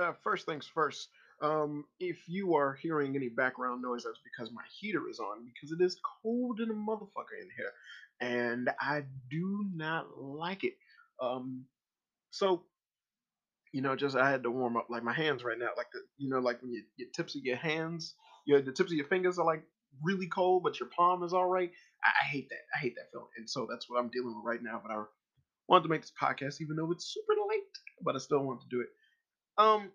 Uh, first things first. Um, if you are hearing any background noise, that's because my heater is on because it is cold in a motherfucker in here, and I do not like it. Um, so you know, just I had to warm up like my hands right now, like the you know, like when you, your tips of your hands, your the tips of your fingers are like really cold, but your palm is all right. I, I hate that. I hate that feeling, and so that's what I'm dealing with right now. But I wanted to make this podcast, even though it's super late, but I still want to do it. Um,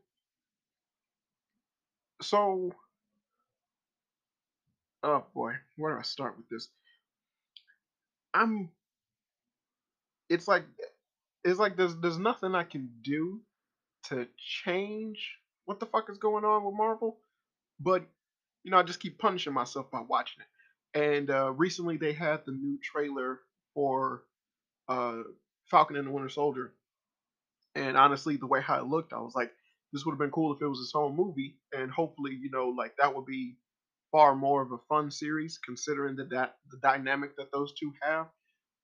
so, oh boy, where do I start with this? I'm. It's like, it's like there's there's nothing I can do to change what the fuck is going on with Marvel, but you know I just keep punishing myself by watching it. And uh, recently they had the new trailer for uh, Falcon and the Winter Soldier, and honestly, the way how it looked, I was like, this would have been cool if it was its own movie, and hopefully, you know, like that would be far more of a fun series considering the that the dynamic that those two have.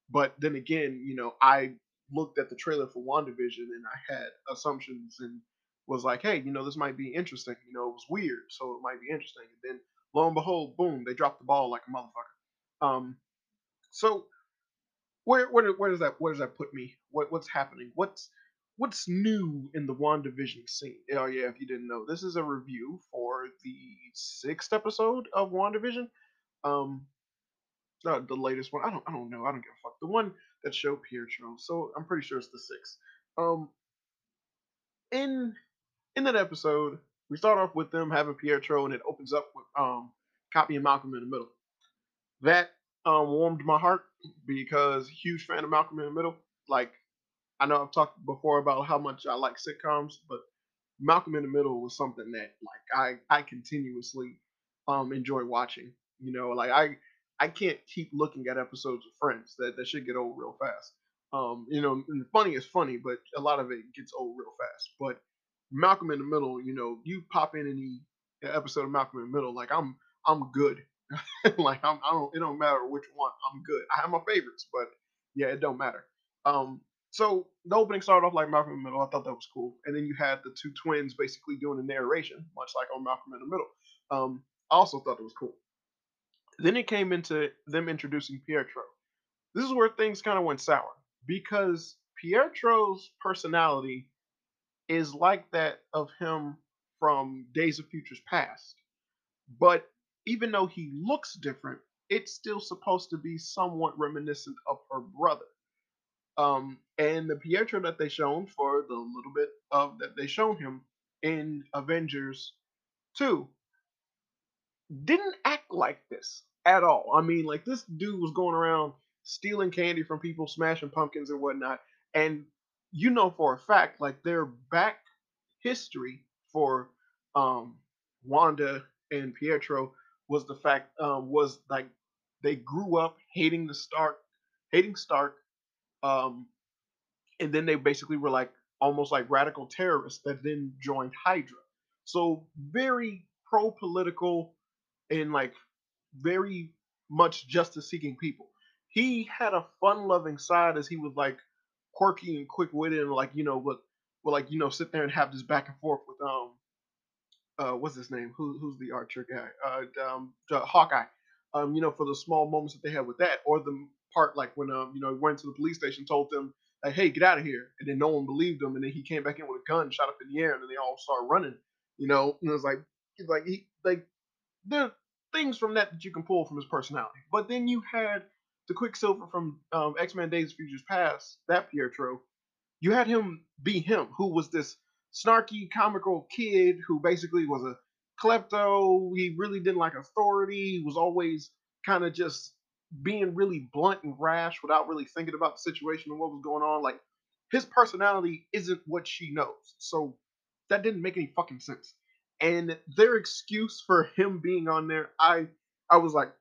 But then again, you know, I looked at the trailer for WandaVision and I had assumptions and was like, hey, you know, this might be interesting. You know, it was weird, so it might be interesting. And then lo and behold, boom, they dropped the ball like a motherfucker. Um, so where where where does that where does that put me? What what's happening? What's what's new in the WandaVision scene? Oh yeah, if you didn't know, this is a review for the sixth episode of WandaVision. Um, uh, the latest one. I don't I don't know. I don't give a fuck. The one that showed Pietro. So I'm pretty sure it's the sixth. Um, in in that episode, we start off with them having Pietro, and it opens up with um Copy and Malcolm in the middle. That um warmed my heart because huge fan of Malcolm in the Middle. Like I know I've talked before about how much I like sitcoms, but Malcolm in the Middle was something that like I I continuously um enjoy watching. You know, like I I can't keep looking at episodes of Friends. That that should get old real fast. Um, you know, funny is funny, but a lot of it gets old real fast. But Malcolm in the Middle, you know, you pop in any episode of Malcolm in the Middle, like I'm I'm good. like I'm I don't it don't matter which one, I'm good. I have my favorites, but yeah, it don't matter. Um, so the opening started off like Malcolm in the Middle. I thought that was cool, and then you had the two twins basically doing the narration, much like on Malcolm in the Middle. Um, I also thought it was cool. Then it came into them introducing Pietro. This is where things kind of went sour because Pietro's personality is like that of him from Days of Futures Past. But even though he looks different, it's still supposed to be somewhat reminiscent of her brother. Um, and the Pietro that they shown for the little bit of that they shown him in Avengers 2 didn't act like this at all. I mean, like this dude was going around stealing candy from people, smashing pumpkins and whatnot. And you know for a fact, like their back history for um Wanda and Pietro was the fact um was like they grew up hating the Stark, hating Stark, um, and then they basically were like almost like radical terrorists that then joined Hydra. So very pro political and like very much justice seeking people. He had a fun loving side as he was like quirky and quick witted and like, you know, what like, you know, sit there and have this back and forth with um uh what's his name? Who who's the archer guy? Uh um Hawkeye. Um, you know, for the small moments that they had with that, or the part like when um, you know, he went to the police station, told them, like, hey, get out of here. And then no one believed him, and then he came back in with a gun, shot up in the air, and then they all started running. You know, and it was like he's like he like there things from that that you can pull from his personality. But then you had the Quicksilver from um, X Men Days of Futures Past, that Pietro. You had him be him, who was this snarky, comical kid who basically was a klepto. He really didn't like authority. He was always kind of just being really blunt and rash without really thinking about the situation and what was going on. Like his personality isn't what she knows. So that didn't make any fucking sense and their excuse for him being on there, I I was like,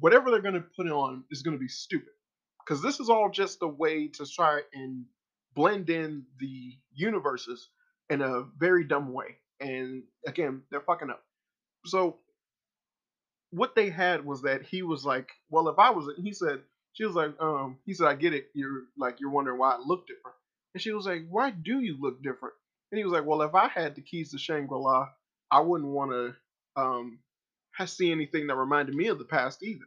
whatever they're gonna put on is gonna be stupid, because this is all just a way to try and blend in the universes in a very dumb way. And again, they're fucking up. So what they had was that he was like, well, if I was, he said, she was like, um, he said, I get it. You're like, you're wondering why I look different. And she was like, why do you look different? And he was like, "Well, if I had the keys to Shangri La, I wouldn't want to um see anything that reminded me of the past either."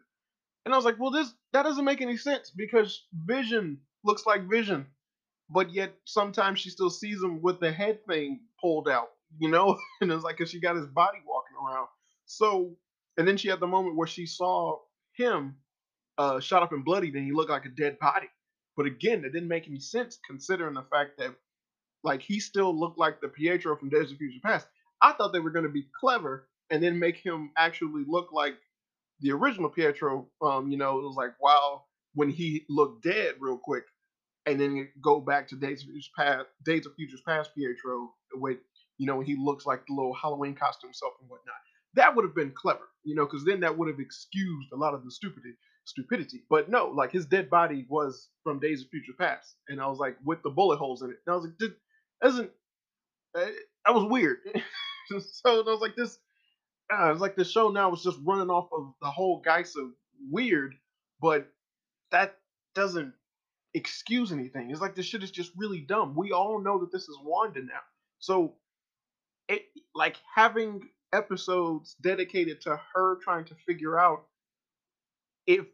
And I was like, "Well, this that doesn't make any sense because Vision looks like Vision, but yet sometimes she still sees him with the head thing pulled out, you know." and it's like, cause she got his body walking around. So, and then she had the moment where she saw him uh, shot up and bloody, then he looked like a dead body. But again, it didn't make any sense considering the fact that like he still looked like the Pietro from Days of Future Past. I thought they were going to be clever and then make him actually look like the original Pietro. Um, you know, it was like wow when he looked dead real quick, and then go back to Days of Future Past, Days of Futures Past Pietro with you know he looks like the little Halloween costume self and whatnot. That would have been clever, you know, because then that would have excused a lot of the stupidity stupidity. But no, like his dead body was from Days of Future Past, and I was like with the bullet holes in it. And I was like, this isn't. Uh, that was weird. so I was like, this. Uh, it's like the show now was just running off of the whole geist of weird, but that doesn't excuse anything. It's like this shit is just really dumb. We all know that this is Wanda now, so it like having episodes dedicated to her trying to figure out if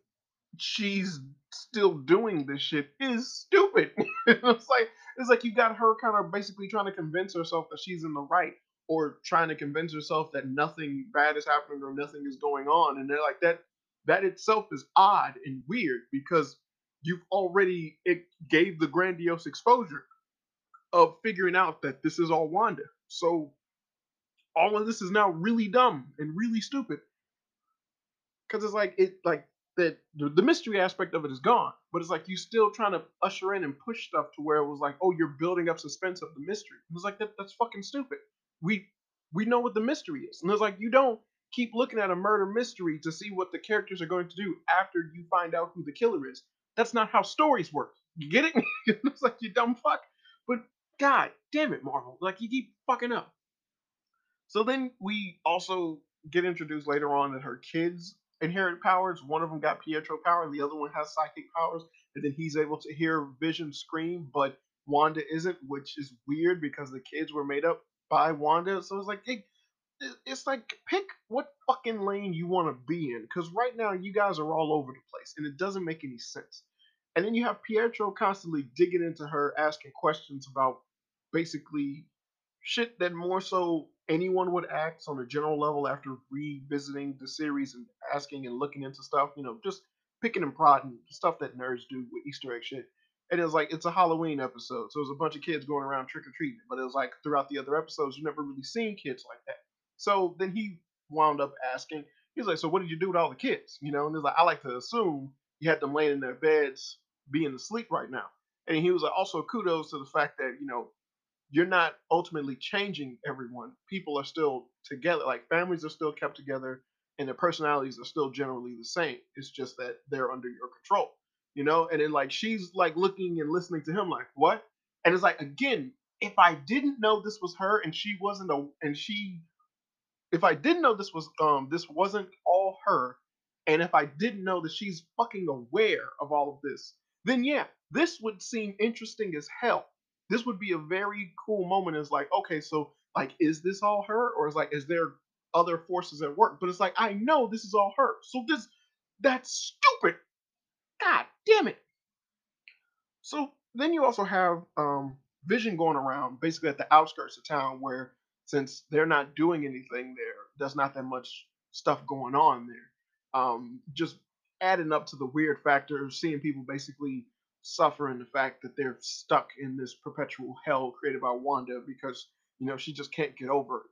she's still doing this shit is stupid. it's like it's like you got her kind of basically trying to convince herself that she's in the right or trying to convince herself that nothing bad is happening or nothing is going on and they're like that that itself is odd and weird because you've already it gave the grandiose exposure of figuring out that this is all Wanda. So all of this is now really dumb and really stupid. Cause it's like it like that the, the mystery aspect of it is gone, but it's like you're still trying to usher in and push stuff to where it was like, oh, you're building up suspense of the mystery. It was like that, that's fucking stupid. We we know what the mystery is, and it's like you don't keep looking at a murder mystery to see what the characters are going to do after you find out who the killer is. That's not how stories work. You get it? it's like you dumb fuck. But god damn it, Marvel! Like you keep fucking up. So then we also get introduced later on that her kids inherent powers. One of them got Pietro power, and the other one has psychic powers. And then he's able to hear Vision scream, but Wanda isn't, which is weird because the kids were made up by Wanda. So it's like, it, it's like pick what fucking lane you want to be in, because right now you guys are all over the place, and it doesn't make any sense. And then you have Pietro constantly digging into her, asking questions about basically shit that more so anyone would act on a general level after revisiting the series and asking and looking into stuff, you know, just picking and prodding stuff that nerds do with Easter egg shit. And it was like it's a Halloween episode, so it was a bunch of kids going around trick or treating. But it was like throughout the other episodes, you never really seen kids like that. So then he wound up asking, he's like, "So what did you do with all the kids?" You know, and he's like, "I like to assume you had them laying in their beds, being asleep right now." And he was like, "Also, kudos to the fact that you know you're not ultimately changing everyone. People are still together. Like families are still kept together and their personalities are still generally the same. It's just that they're under your control. You know? And then like she's like looking and listening to him like, what? And it's like again, if I didn't know this was her and she wasn't a and she if I didn't know this was um this wasn't all her, and if I didn't know that she's fucking aware of all of this, then yeah, this would seem interesting as hell this would be a very cool moment. Is like, okay, so like, is this all her, or is like, is there other forces at work? But it's like, I know this is all her. So this, that's stupid. God damn it. So then you also have um, Vision going around, basically at the outskirts of town, where since they're not doing anything there, there's not that much stuff going on there. Um, just adding up to the weird factor seeing people basically suffering the fact that they're stuck in this perpetual hell created by Wanda because you know she just can't get over.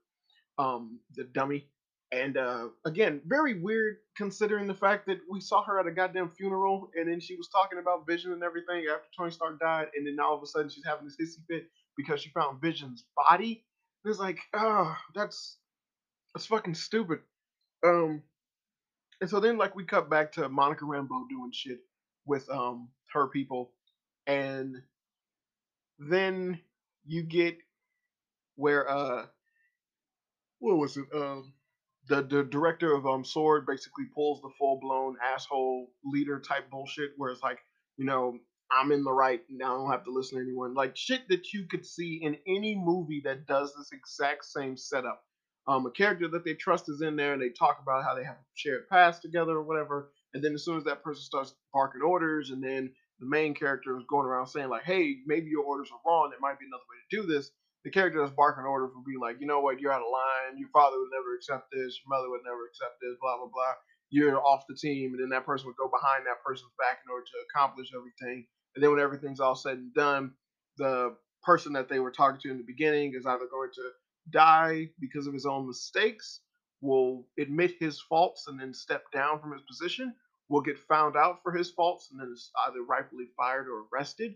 Um, the dummy. And uh, again, very weird considering the fact that we saw her at a goddamn funeral and then she was talking about Vision and everything after Tony Stark died, and then all of a sudden she's having this hissy fit because she found Vision's body. And it's like, oh, that's that's fucking stupid. Um, and so then like we cut back to Monica Rambeau doing shit with um her people, and then you get where uh what was it um the the director of um Sword basically pulls the full blown asshole leader type bullshit where it's like you know I'm in the right. Now I don't have to listen to anyone. Like shit that you could see in any movie that does this exact same setup. Um, a character that they trust is in there, and they talk about how they have a shared past together or whatever. And then as soon as that person starts barking orders, and then the main character is going around saying like, "Hey, maybe your orders are wrong. There might be another way to do this." The character that's barking orders will be like, "You know what? You're out of line. Your father would never accept this. Your mother would never accept this. Blah blah blah. You're off the team." And then that person would go behind that person's back in order to accomplish everything. And then when everything's all said and done, the person that they were talking to in the beginning is either going to die because of his own mistakes, will admit his faults and then step down from his position, will get found out for his faults and then is either rightfully fired or arrested,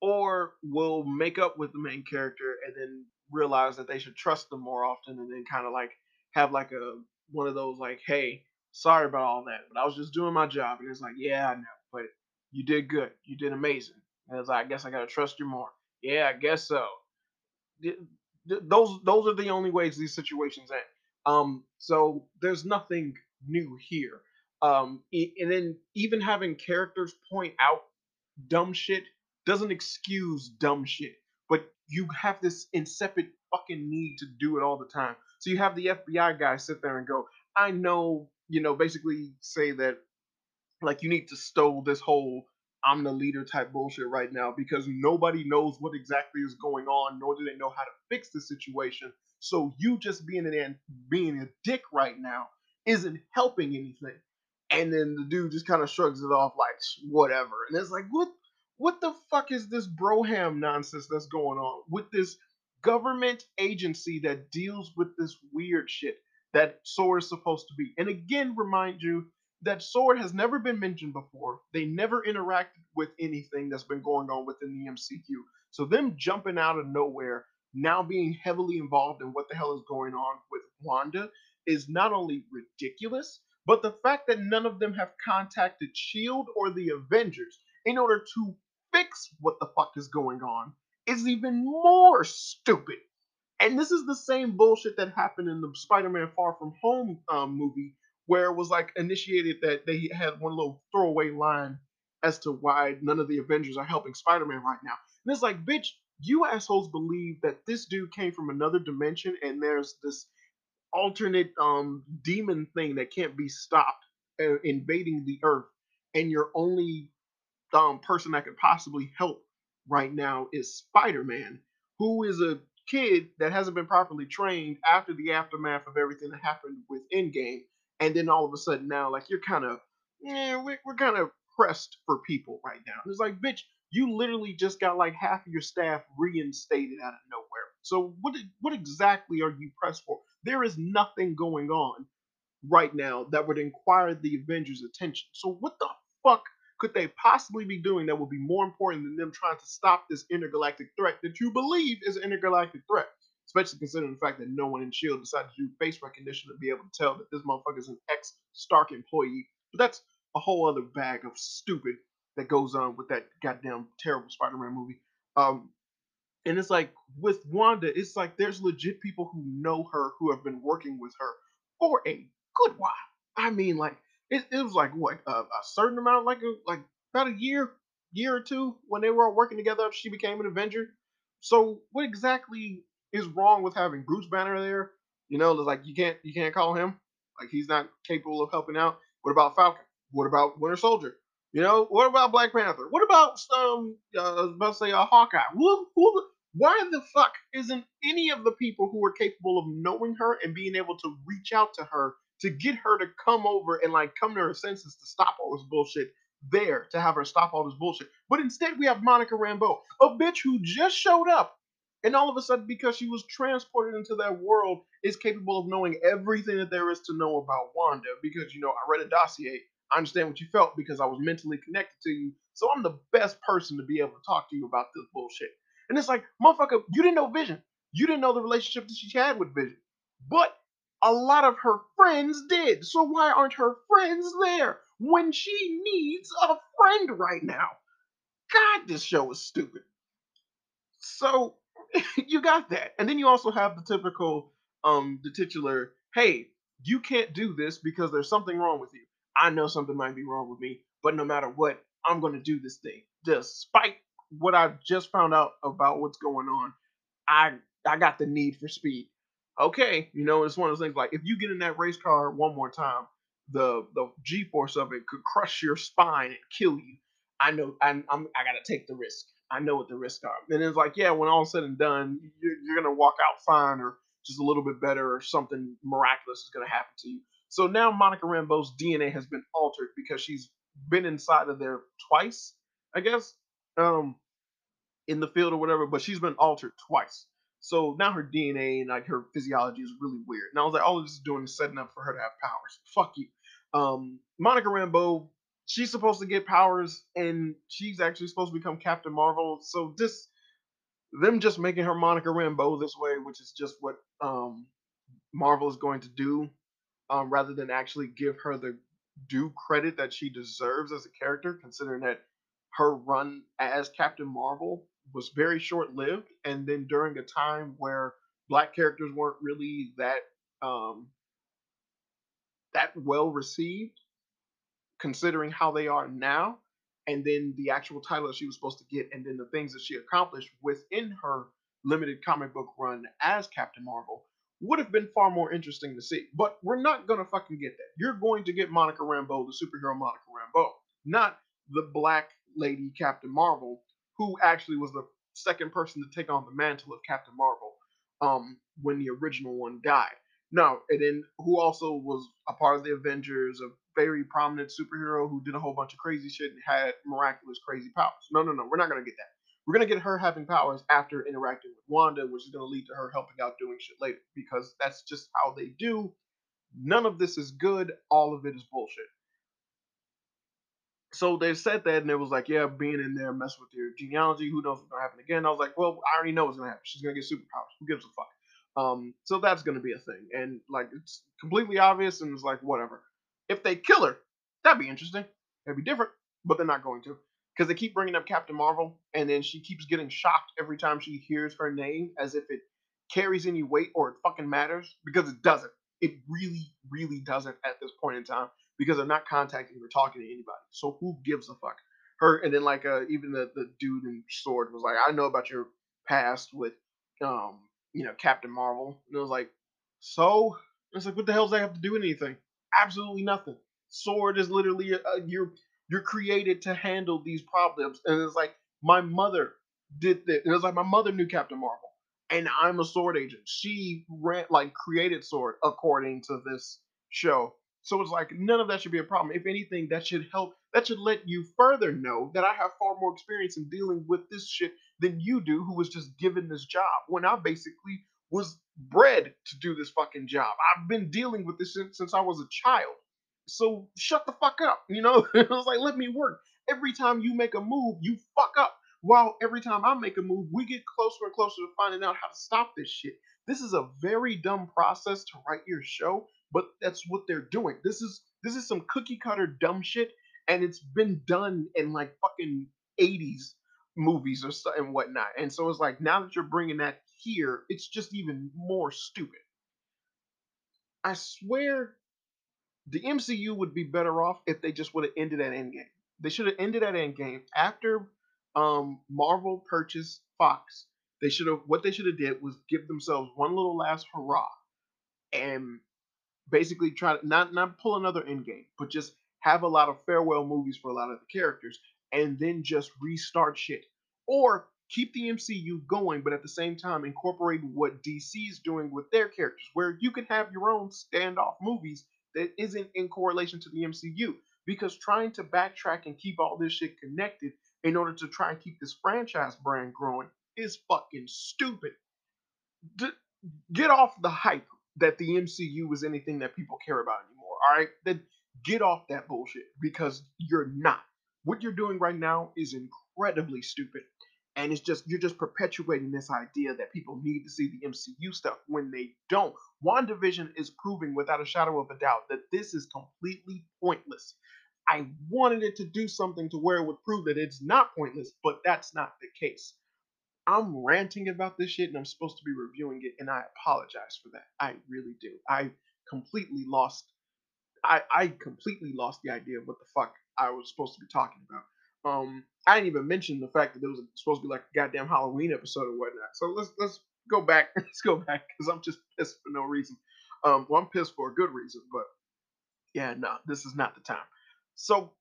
or will make up with the main character and then realize that they should trust them more often and then kind of like have like a one of those like, hey, sorry about all that, but I was just doing my job. And it's like, yeah, I know, but you did good. You did amazing. And it's like, I guess I gotta trust you more. Yeah, I guess so. Those those are the only ways these situations end. Um, so there's nothing new here. Um, and then even having characters point out dumb shit doesn't excuse dumb shit, but you have this insipid fucking need to do it all the time. So you have the FBI guy sit there and go, I know, you know, basically say that like you need to stow this whole I'm the leader type bullshit right now because nobody knows what exactly is going on, nor do they know how to fix the situation. So you just being an being a dick right now isn't helping anything. And then the dude just kind of shrugs it off like whatever. And it's like, what what the fuck is this broham nonsense that's going on with this government agency that deals with this weird shit that Sword is supposed to be? And again, remind you that Sword has never been mentioned before. They never interacted with anything that's been going on within the MCU. So them jumping out of nowhere, now being heavily involved in what the hell is going on with Wanda is not only ridiculous, but the fact that none of them have contacted Shield or the Avengers in order to fix what the fuck is going on is even more stupid. And this is the same bullshit that happened in the Spider-Man Far From Home um, movie, where it was like initiated that they had one little throwaway line as to why none of the Avengers are helping Spider-Man right now. And it's like, bitch, you assholes believe that this dude came from another dimension and there's this alternate um demon thing that can't be stopped uh, invading the earth and your only um person that could possibly help right now is spider-man who is a kid that hasn't been properly trained after the aftermath of everything that happened with endgame and then all of a sudden now like you're kind of we're, we're kind of pressed for people right now. It's like bitch you literally just got like half of your staff reinstated out of nowhere. So what what exactly are you pressed for there is nothing going on right now that would inquire the Avengers' attention. So what the fuck could they possibly be doing that would be more important than them trying to stop this intergalactic threat that you believe is an intergalactic threat? Especially considering the fact that no one in Shield decided to do face recognition to be able to tell that this motherfucker is an ex Stark employee. But that's a whole other bag of stupid that goes on with that goddamn terrible Spider-Man movie. Um, and it's like with Wanda, it's like there's legit people who know her who have been working with her for a good while. I mean, like it, it was like what a, a certain amount, like a, like about a year, year or two when they were all working together. She became an Avenger. So what exactly is wrong with having Bruce Banner there? You know, it's like you can't you can't call him like he's not capable of helping out. What about Falcon? What about Winter Soldier? You know, what about Black Panther? What about um, uh, about to say a uh, Hawkeye? Who, who, why the fuck isn't any of the people who are capable of knowing her and being able to reach out to her to get her to come over and like come to her senses to stop all this bullshit there to have her stop all this bullshit? But instead, we have Monica Rambeau, a bitch who just showed up and all of a sudden, because she was transported into that world, is capable of knowing everything that there is to know about Wanda. Because, you know, I read a dossier I understand what you felt because I was mentally connected to you. So I'm the best person to be able to talk to you about this bullshit. And it's like, motherfucker, you didn't know Vision. You didn't know the relationship that she had with Vision. But a lot of her friends did. So why aren't her friends there when she needs a friend right now? God, this show is stupid. So you got that. And then you also have the typical um the titular, hey, you can't do this because there's something wrong with you. I know something might be wrong with me, but no matter what, I'm going to do this thing. despite what I just found out about what's going on, I I got the need for speed. Okay, you know, it's one of those things like if you get in that race car one more time, the the G force of it could crush your spine and kill you. I know I'm, I'm I gotta take the risk. I know what the risks are. And it's like, yeah, when all said and done, you're, you're gonna walk out fine or just a little bit better or something miraculous is gonna happen to you. So now Monica Rambeau's DNA has been altered because she's been inside of there twice, I guess, um, in the field or whatever. But she's been altered twice. So now her DNA and like her physiology is really weird. And I was like, all this is doing is setting up for her to have powers. Fuck you. Um, Monica Rambeau, she's supposed to get powers, and she's actually supposed to become Captain Marvel. So this, them just making her Monica Rambeau this way, which is just what um, Marvel is going to do, um, rather than actually give her the due credit that she deserves as a character, considering that her run as Captain Marvel was very short lived, and then during a time where black characters weren't really that um, that well received, considering how they are now, and then the actual title that she was supposed to get, and then the things that she accomplished within her limited comic book run as Captain Marvel would have been far more interesting to see. But we're not gonna fucking get that. You're going to get Monica Rambeau, the superhero Monica Rambeau, not the black lady Captain Marvel, who actually was the second person to take on the mantle of Captain Marvel um, when the original one died. No, and then who also was a part of the Avengers, a very prominent superhero who did a whole bunch of crazy shit and had miraculous crazy powers. No, no, no, we're not gonna get that. We're gonna get her having powers after interacting with Wanda, which is gonna lead to her helping out doing shit later because that's just how they do. None of this is good. All of it is bullshit. So they said that, and it was like, yeah, being in there, mess with your genealogy. Who knows what's gonna happen again? I was like, well, I already know what's gonna happen. She's gonna get superpowers. Who gives a fuck? Um, so that's gonna be a thing, and like it's completely obvious, and it's like whatever. If they kill her, that'd be interesting. It'd be different, but they're not going to because they keep bringing up Captain Marvel, and then she keeps getting shocked every time she hears her name, as if it carries any weight or it fucking matters, because it doesn't. It really, really doesn't at this point in time, because they're not contacting or talking to anybody. So who gives a fuck? Her and then like uh, even the the dude in Sword was like, I know about your past with um you know Captain Marvel, and it was like, so it's like what the hell does that have to do with anything? Absolutely nothing. Sword is literally a, a, you're you're created to handle these problems, and it's like my mother did this. It was like my mother knew Captain Marvel, and I'm a sword agent. She ran like created sword according to this show. So it's like none of that should be a problem. If anything, that should help. That should let you further know that I have far more experience in dealing with this shit than you do, who was just given this job when I basically was bred to do this fucking job. I've been dealing with this since, since I was a child. So shut the fuck up. You know, it was like let me work. Every time you make a move, you fuck up. While every time I make a move, we get closer and closer to finding out how to stop this shit. This is a very dumb process to write your show, but that's what they're doing. This is this is some cookie cutter dumb shit, and it's been done in like fucking 80s movies or stuff and whatnot. And so it's like now that you're bringing that here, it's just even more stupid. I swear the MCU would be better off if they just would have ended at Endgame. They should have ended at Endgame after um, Marvel purchased Fox. They should have what they should have did was give themselves one little last hurrah and basically try to not not pull another Endgame, but just have a lot of farewell movies for a lot of the characters and then just restart shit. Or keep the MCU going, but at the same time incorporate what DC is doing with their characters, where you can have your own standoff movies that isn't in correlation to the MCU. Because trying to backtrack and keep all this shit connected in order to try and keep this franchise brand growing is fucking stupid. D- get off the hype that the MCU is anything that people care about anymore. All right, then get off that bullshit because you're not. What you're doing right now is incredibly stupid. And it's just you're just perpetuating this idea that people need to see the MCU stuff when they don't. WandaVision is proving without a shadow of a doubt that this is completely pointless. I wanted it to do something to where it would prove that it's not pointless, but that's not the case. I'm ranting about this shit and I'm supposed to be reviewing it, and I apologize for that. I really do. I completely lost I, I completely lost the idea of what the fuck I was supposed to be talking about. Um, I didn't even mention the fact that there was supposed to be like a goddamn Halloween episode or whatnot. So let's let's go back. Let's go back because I'm just pissed for no reason. Um, well, I'm pissed for a good reason, but yeah, no, this is not the time. So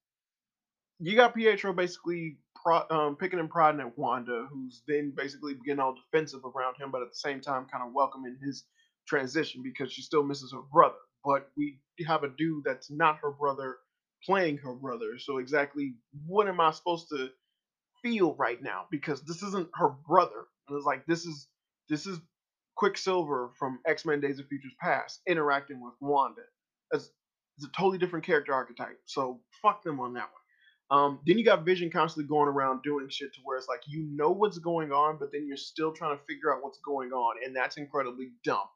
you got Pietro basically pro, um, picking and prodding at Wanda, who's then basically getting all defensive around him, but at the same time kind of welcoming his transition because she still misses her brother. But we have a dude that's not her brother playing her brother. So exactly what am I supposed to feel right now? Because this isn't her brother. And it's like this is this is Quicksilver from X Men Days of Futures Past interacting with Wanda. As it's a totally different character archetype. So fuck them on that one. Um, then you got Vision constantly going around doing shit to where it's like you know what's going on, but then you're still trying to figure out what's going on, and that's incredibly dumb.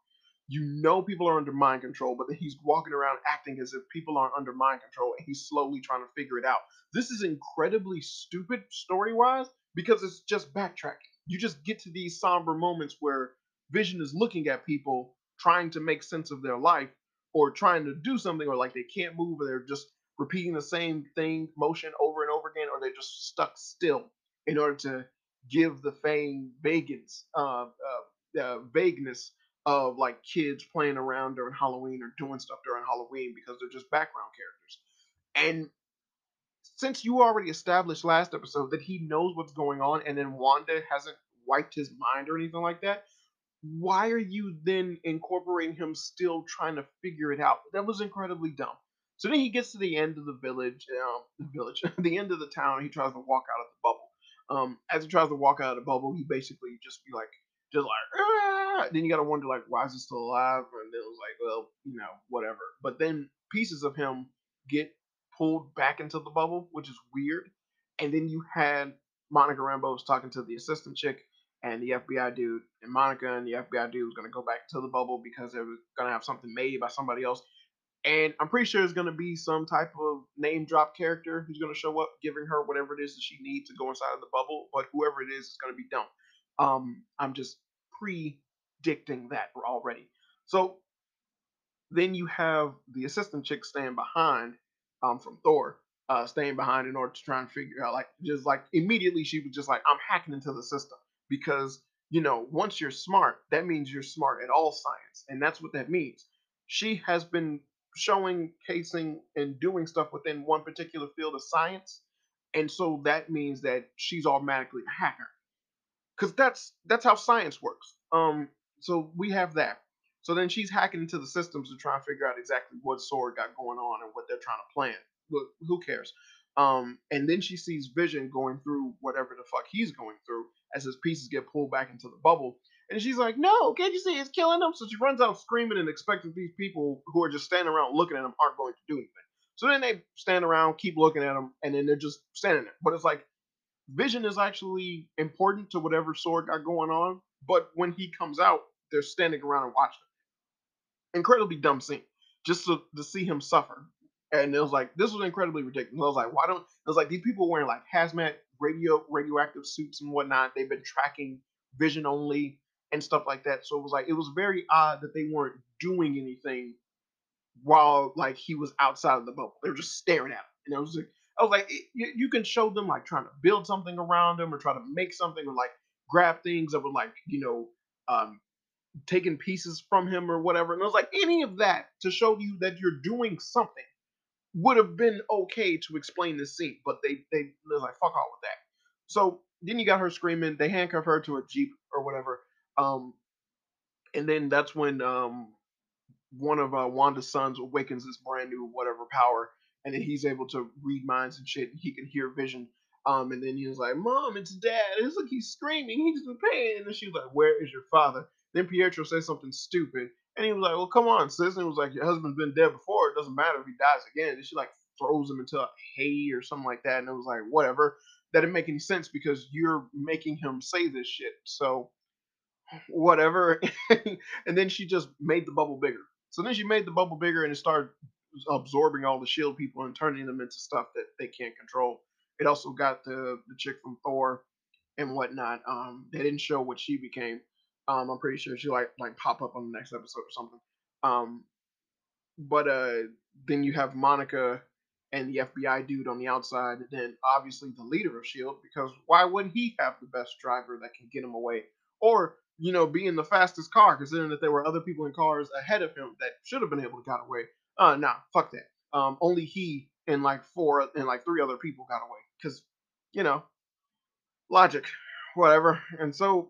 You know people are under mind control, but then he's walking around acting as if people aren't under mind control, and he's slowly trying to figure it out. This is incredibly stupid story wise because it's just backtracking. You just get to these somber moments where Vision is looking at people trying to make sense of their life or trying to do something, or like they can't move, or they're just repeating the same thing motion over and over again, or they're just stuck still in order to give the fame vagance, uh, uh, uh, vagueness of like kids playing around during Halloween or doing stuff during Halloween because they're just background characters. And since you already established last episode that he knows what's going on and then Wanda hasn't wiped his mind or anything like that, why are you then incorporating him still trying to figure it out? That was incredibly dumb. So then he gets to the end of the village, um, the village, the end of the town. He tries to walk out of the bubble. Um, as he tries to walk out of the bubble, he basically just be like, just like, ah! then you gotta wonder like, why is he still alive? And it was like, well, you know, whatever. But then pieces of him get pulled back into the bubble, which is weird. And then you had Monica Rambeau was talking to the assistant chick and the FBI dude, and Monica and the FBI dude was gonna go back to the bubble because they were gonna have something made by somebody else. And I'm pretty sure there's gonna be some type of name drop character who's gonna show up, giving her whatever it is that she needs to go inside of the bubble. But whoever it is is gonna be dumb. Um, I'm just predicting that already. So then you have the assistant chick staying behind um, from Thor, uh, staying behind in order to try and figure out, like, just like immediately she was just like, I'm hacking into the system because, you know, once you're smart, that means you're smart at all science. And that's what that means. She has been showing, casing, and doing stuff within one particular field of science. And so that means that she's automatically a hacker because that's that's how science works. Um, so we have that. So then she's hacking into the systems to try and figure out exactly what Sword got going on and what they're trying to plan. But who cares? Um, and then she sees Vision going through whatever the fuck he's going through as his pieces get pulled back into the bubble. And she's like, "No, can't you see it's killing them?" So she runs out screaming and expecting these people who are just standing around looking at him aren't going to do anything. So then they stand around, keep looking at him, and then they're just standing there. But it's like Vision is actually important to whatever sword got going on, but when he comes out, they're standing around and watching. Incredibly dumb scene, just to, to see him suffer. And it was like this was incredibly ridiculous. I was like, why don't? It was like these people wearing like hazmat, radio, radioactive suits and whatnot. They've been tracking Vision only and stuff like that. So it was like it was very odd that they weren't doing anything while like he was outside of the bubble. They were just staring at him, and it was like I was like, you, you can show them like trying to build something around them or try to make something or like grab things that were like, you know, um, taking pieces from him or whatever. And I was like, any of that to show you that you're doing something would have been okay to explain the scene, but they they they're like, fuck all with that. So then you got her screaming. They handcuff her to a jeep or whatever. Um, and then that's when um one of uh, Wanda's sons awakens this brand new whatever power, and then he's able to read minds and shit. And he can hear vision. Um, and then he was like, "Mom, it's Dad." It's like he's screaming. He's in pain. And then she's like, "Where is your father?" Then Pietro says something stupid, and he was like, "Well, come on, sis." And he was like, "Your husband's been dead before. It doesn't matter if he dies again." And she like throws him into a hay or something like that. And it was like, whatever. That didn't make any sense because you're making him say this shit. So whatever. and then she just made the bubble bigger. So then she made the bubble bigger and it started absorbing all the shield people and turning them into stuff that they can't control. It also got the the chick from Thor and whatnot. Um, they didn't show what she became. Um, I'm pretty sure she like like pop up on the next episode or something. Um, but uh, then you have Monica and the FBI dude on the outside, and then obviously the leader of Shield, because why wouldn't he have the best driver that can get him away, or you know, be in the fastest car, considering that there were other people in cars ahead of him that should have been able to got away. Uh, nah, fuck that. Um, only he and like four and like three other people got away, because you know, logic, whatever. And so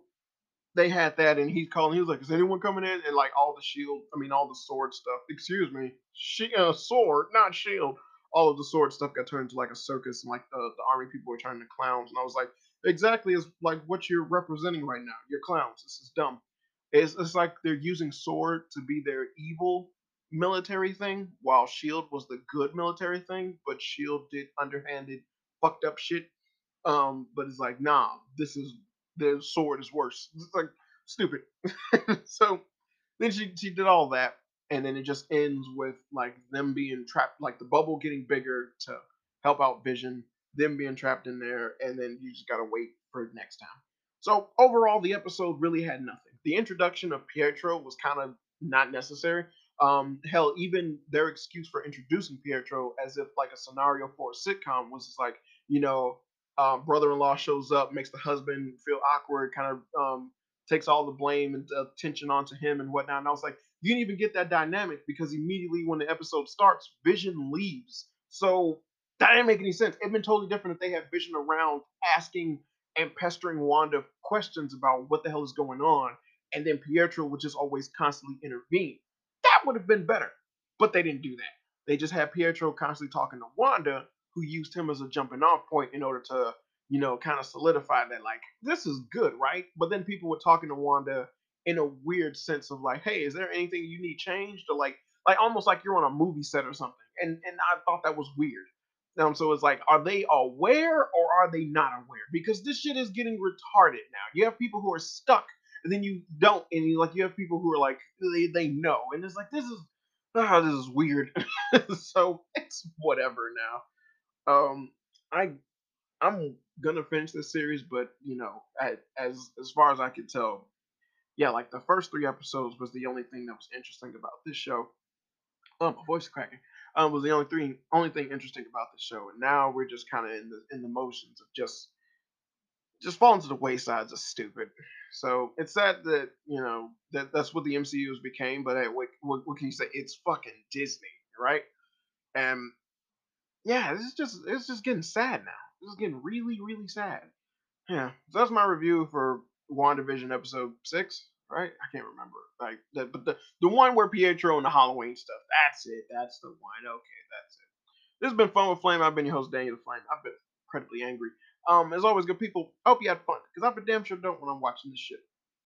they had that, and he's calling. He was like, "Is anyone coming in?" And like all the shield, I mean, all the sword stuff. Excuse me, she, uh, sword, not shield. All of the sword stuff got turned into like a circus, and like the, the army people were turning to clowns. And I was like, exactly as like what you're representing right now. You're clowns. This is dumb. It's, it's like they're using sword to be their evil military thing, while Shield was the good military thing. But Shield did underhanded, fucked up shit. Um, but it's like, nah, this is the sword is worse. It's like stupid. so then she she did all that, and then it just ends with like them being trapped, like the bubble getting bigger to help out Vision, them being trapped in there, and then you just gotta wait for next time. So overall, the episode really had nothing. The introduction of Pietro was kind of not necessary. Um, hell, even their excuse for introducing Pietro as if like a scenario for a sitcom was just like, you know, um, brother-in-law shows up, makes the husband feel awkward, kind of um, takes all the blame and attention onto him and whatnot. And I was like, you didn't even get that dynamic because immediately when the episode starts, Vision leaves. So that didn't make any sense. It'd been totally different if they had Vision around asking and pestering Wanda questions about what the hell is going on, and then Pietro would just always constantly intervene. Would have been better. But they didn't do that. They just had Pietro constantly talking to Wanda, who used him as a jumping off point in order to, you know, kind of solidify that like this is good, right? But then people were talking to Wanda in a weird sense of like, hey, is there anything you need changed? Or like like almost like you're on a movie set or something. And and I thought that was weird. Um, so it's like, are they aware or are they not aware? Because this shit is getting retarded now. You have people who are stuck, and then you don't, and you like you have people who are like they they know, and it's like this is ah, this is weird. so it's whatever now. Um, I I'm gonna finish this series, but you know, I, as as far as I can tell, yeah, like the first three episodes was the only thing that was interesting about this show. Oh, my voice cracking. Um, was the only three only thing interesting about the show, and now we're just kind of in the in the motions of just just falling to the waysides of stupid. So it's sad that you know that that's what the MCU has became. But hey, what, what, what can you say? It's fucking Disney, right? And yeah, this is just it's just getting sad now. This is getting really, really sad. Yeah. So that's my review for WandaVision episode six, right? I can't remember. Like the, but the the one where Pietro and the Halloween stuff. That's it. That's the one. Okay, that's it. This has been fun with Flame. I've been your host, Daniel Flame. I've been incredibly angry. Um, as always, good people. I hope you had fun, because I for damn sure don't when I'm watching this shit.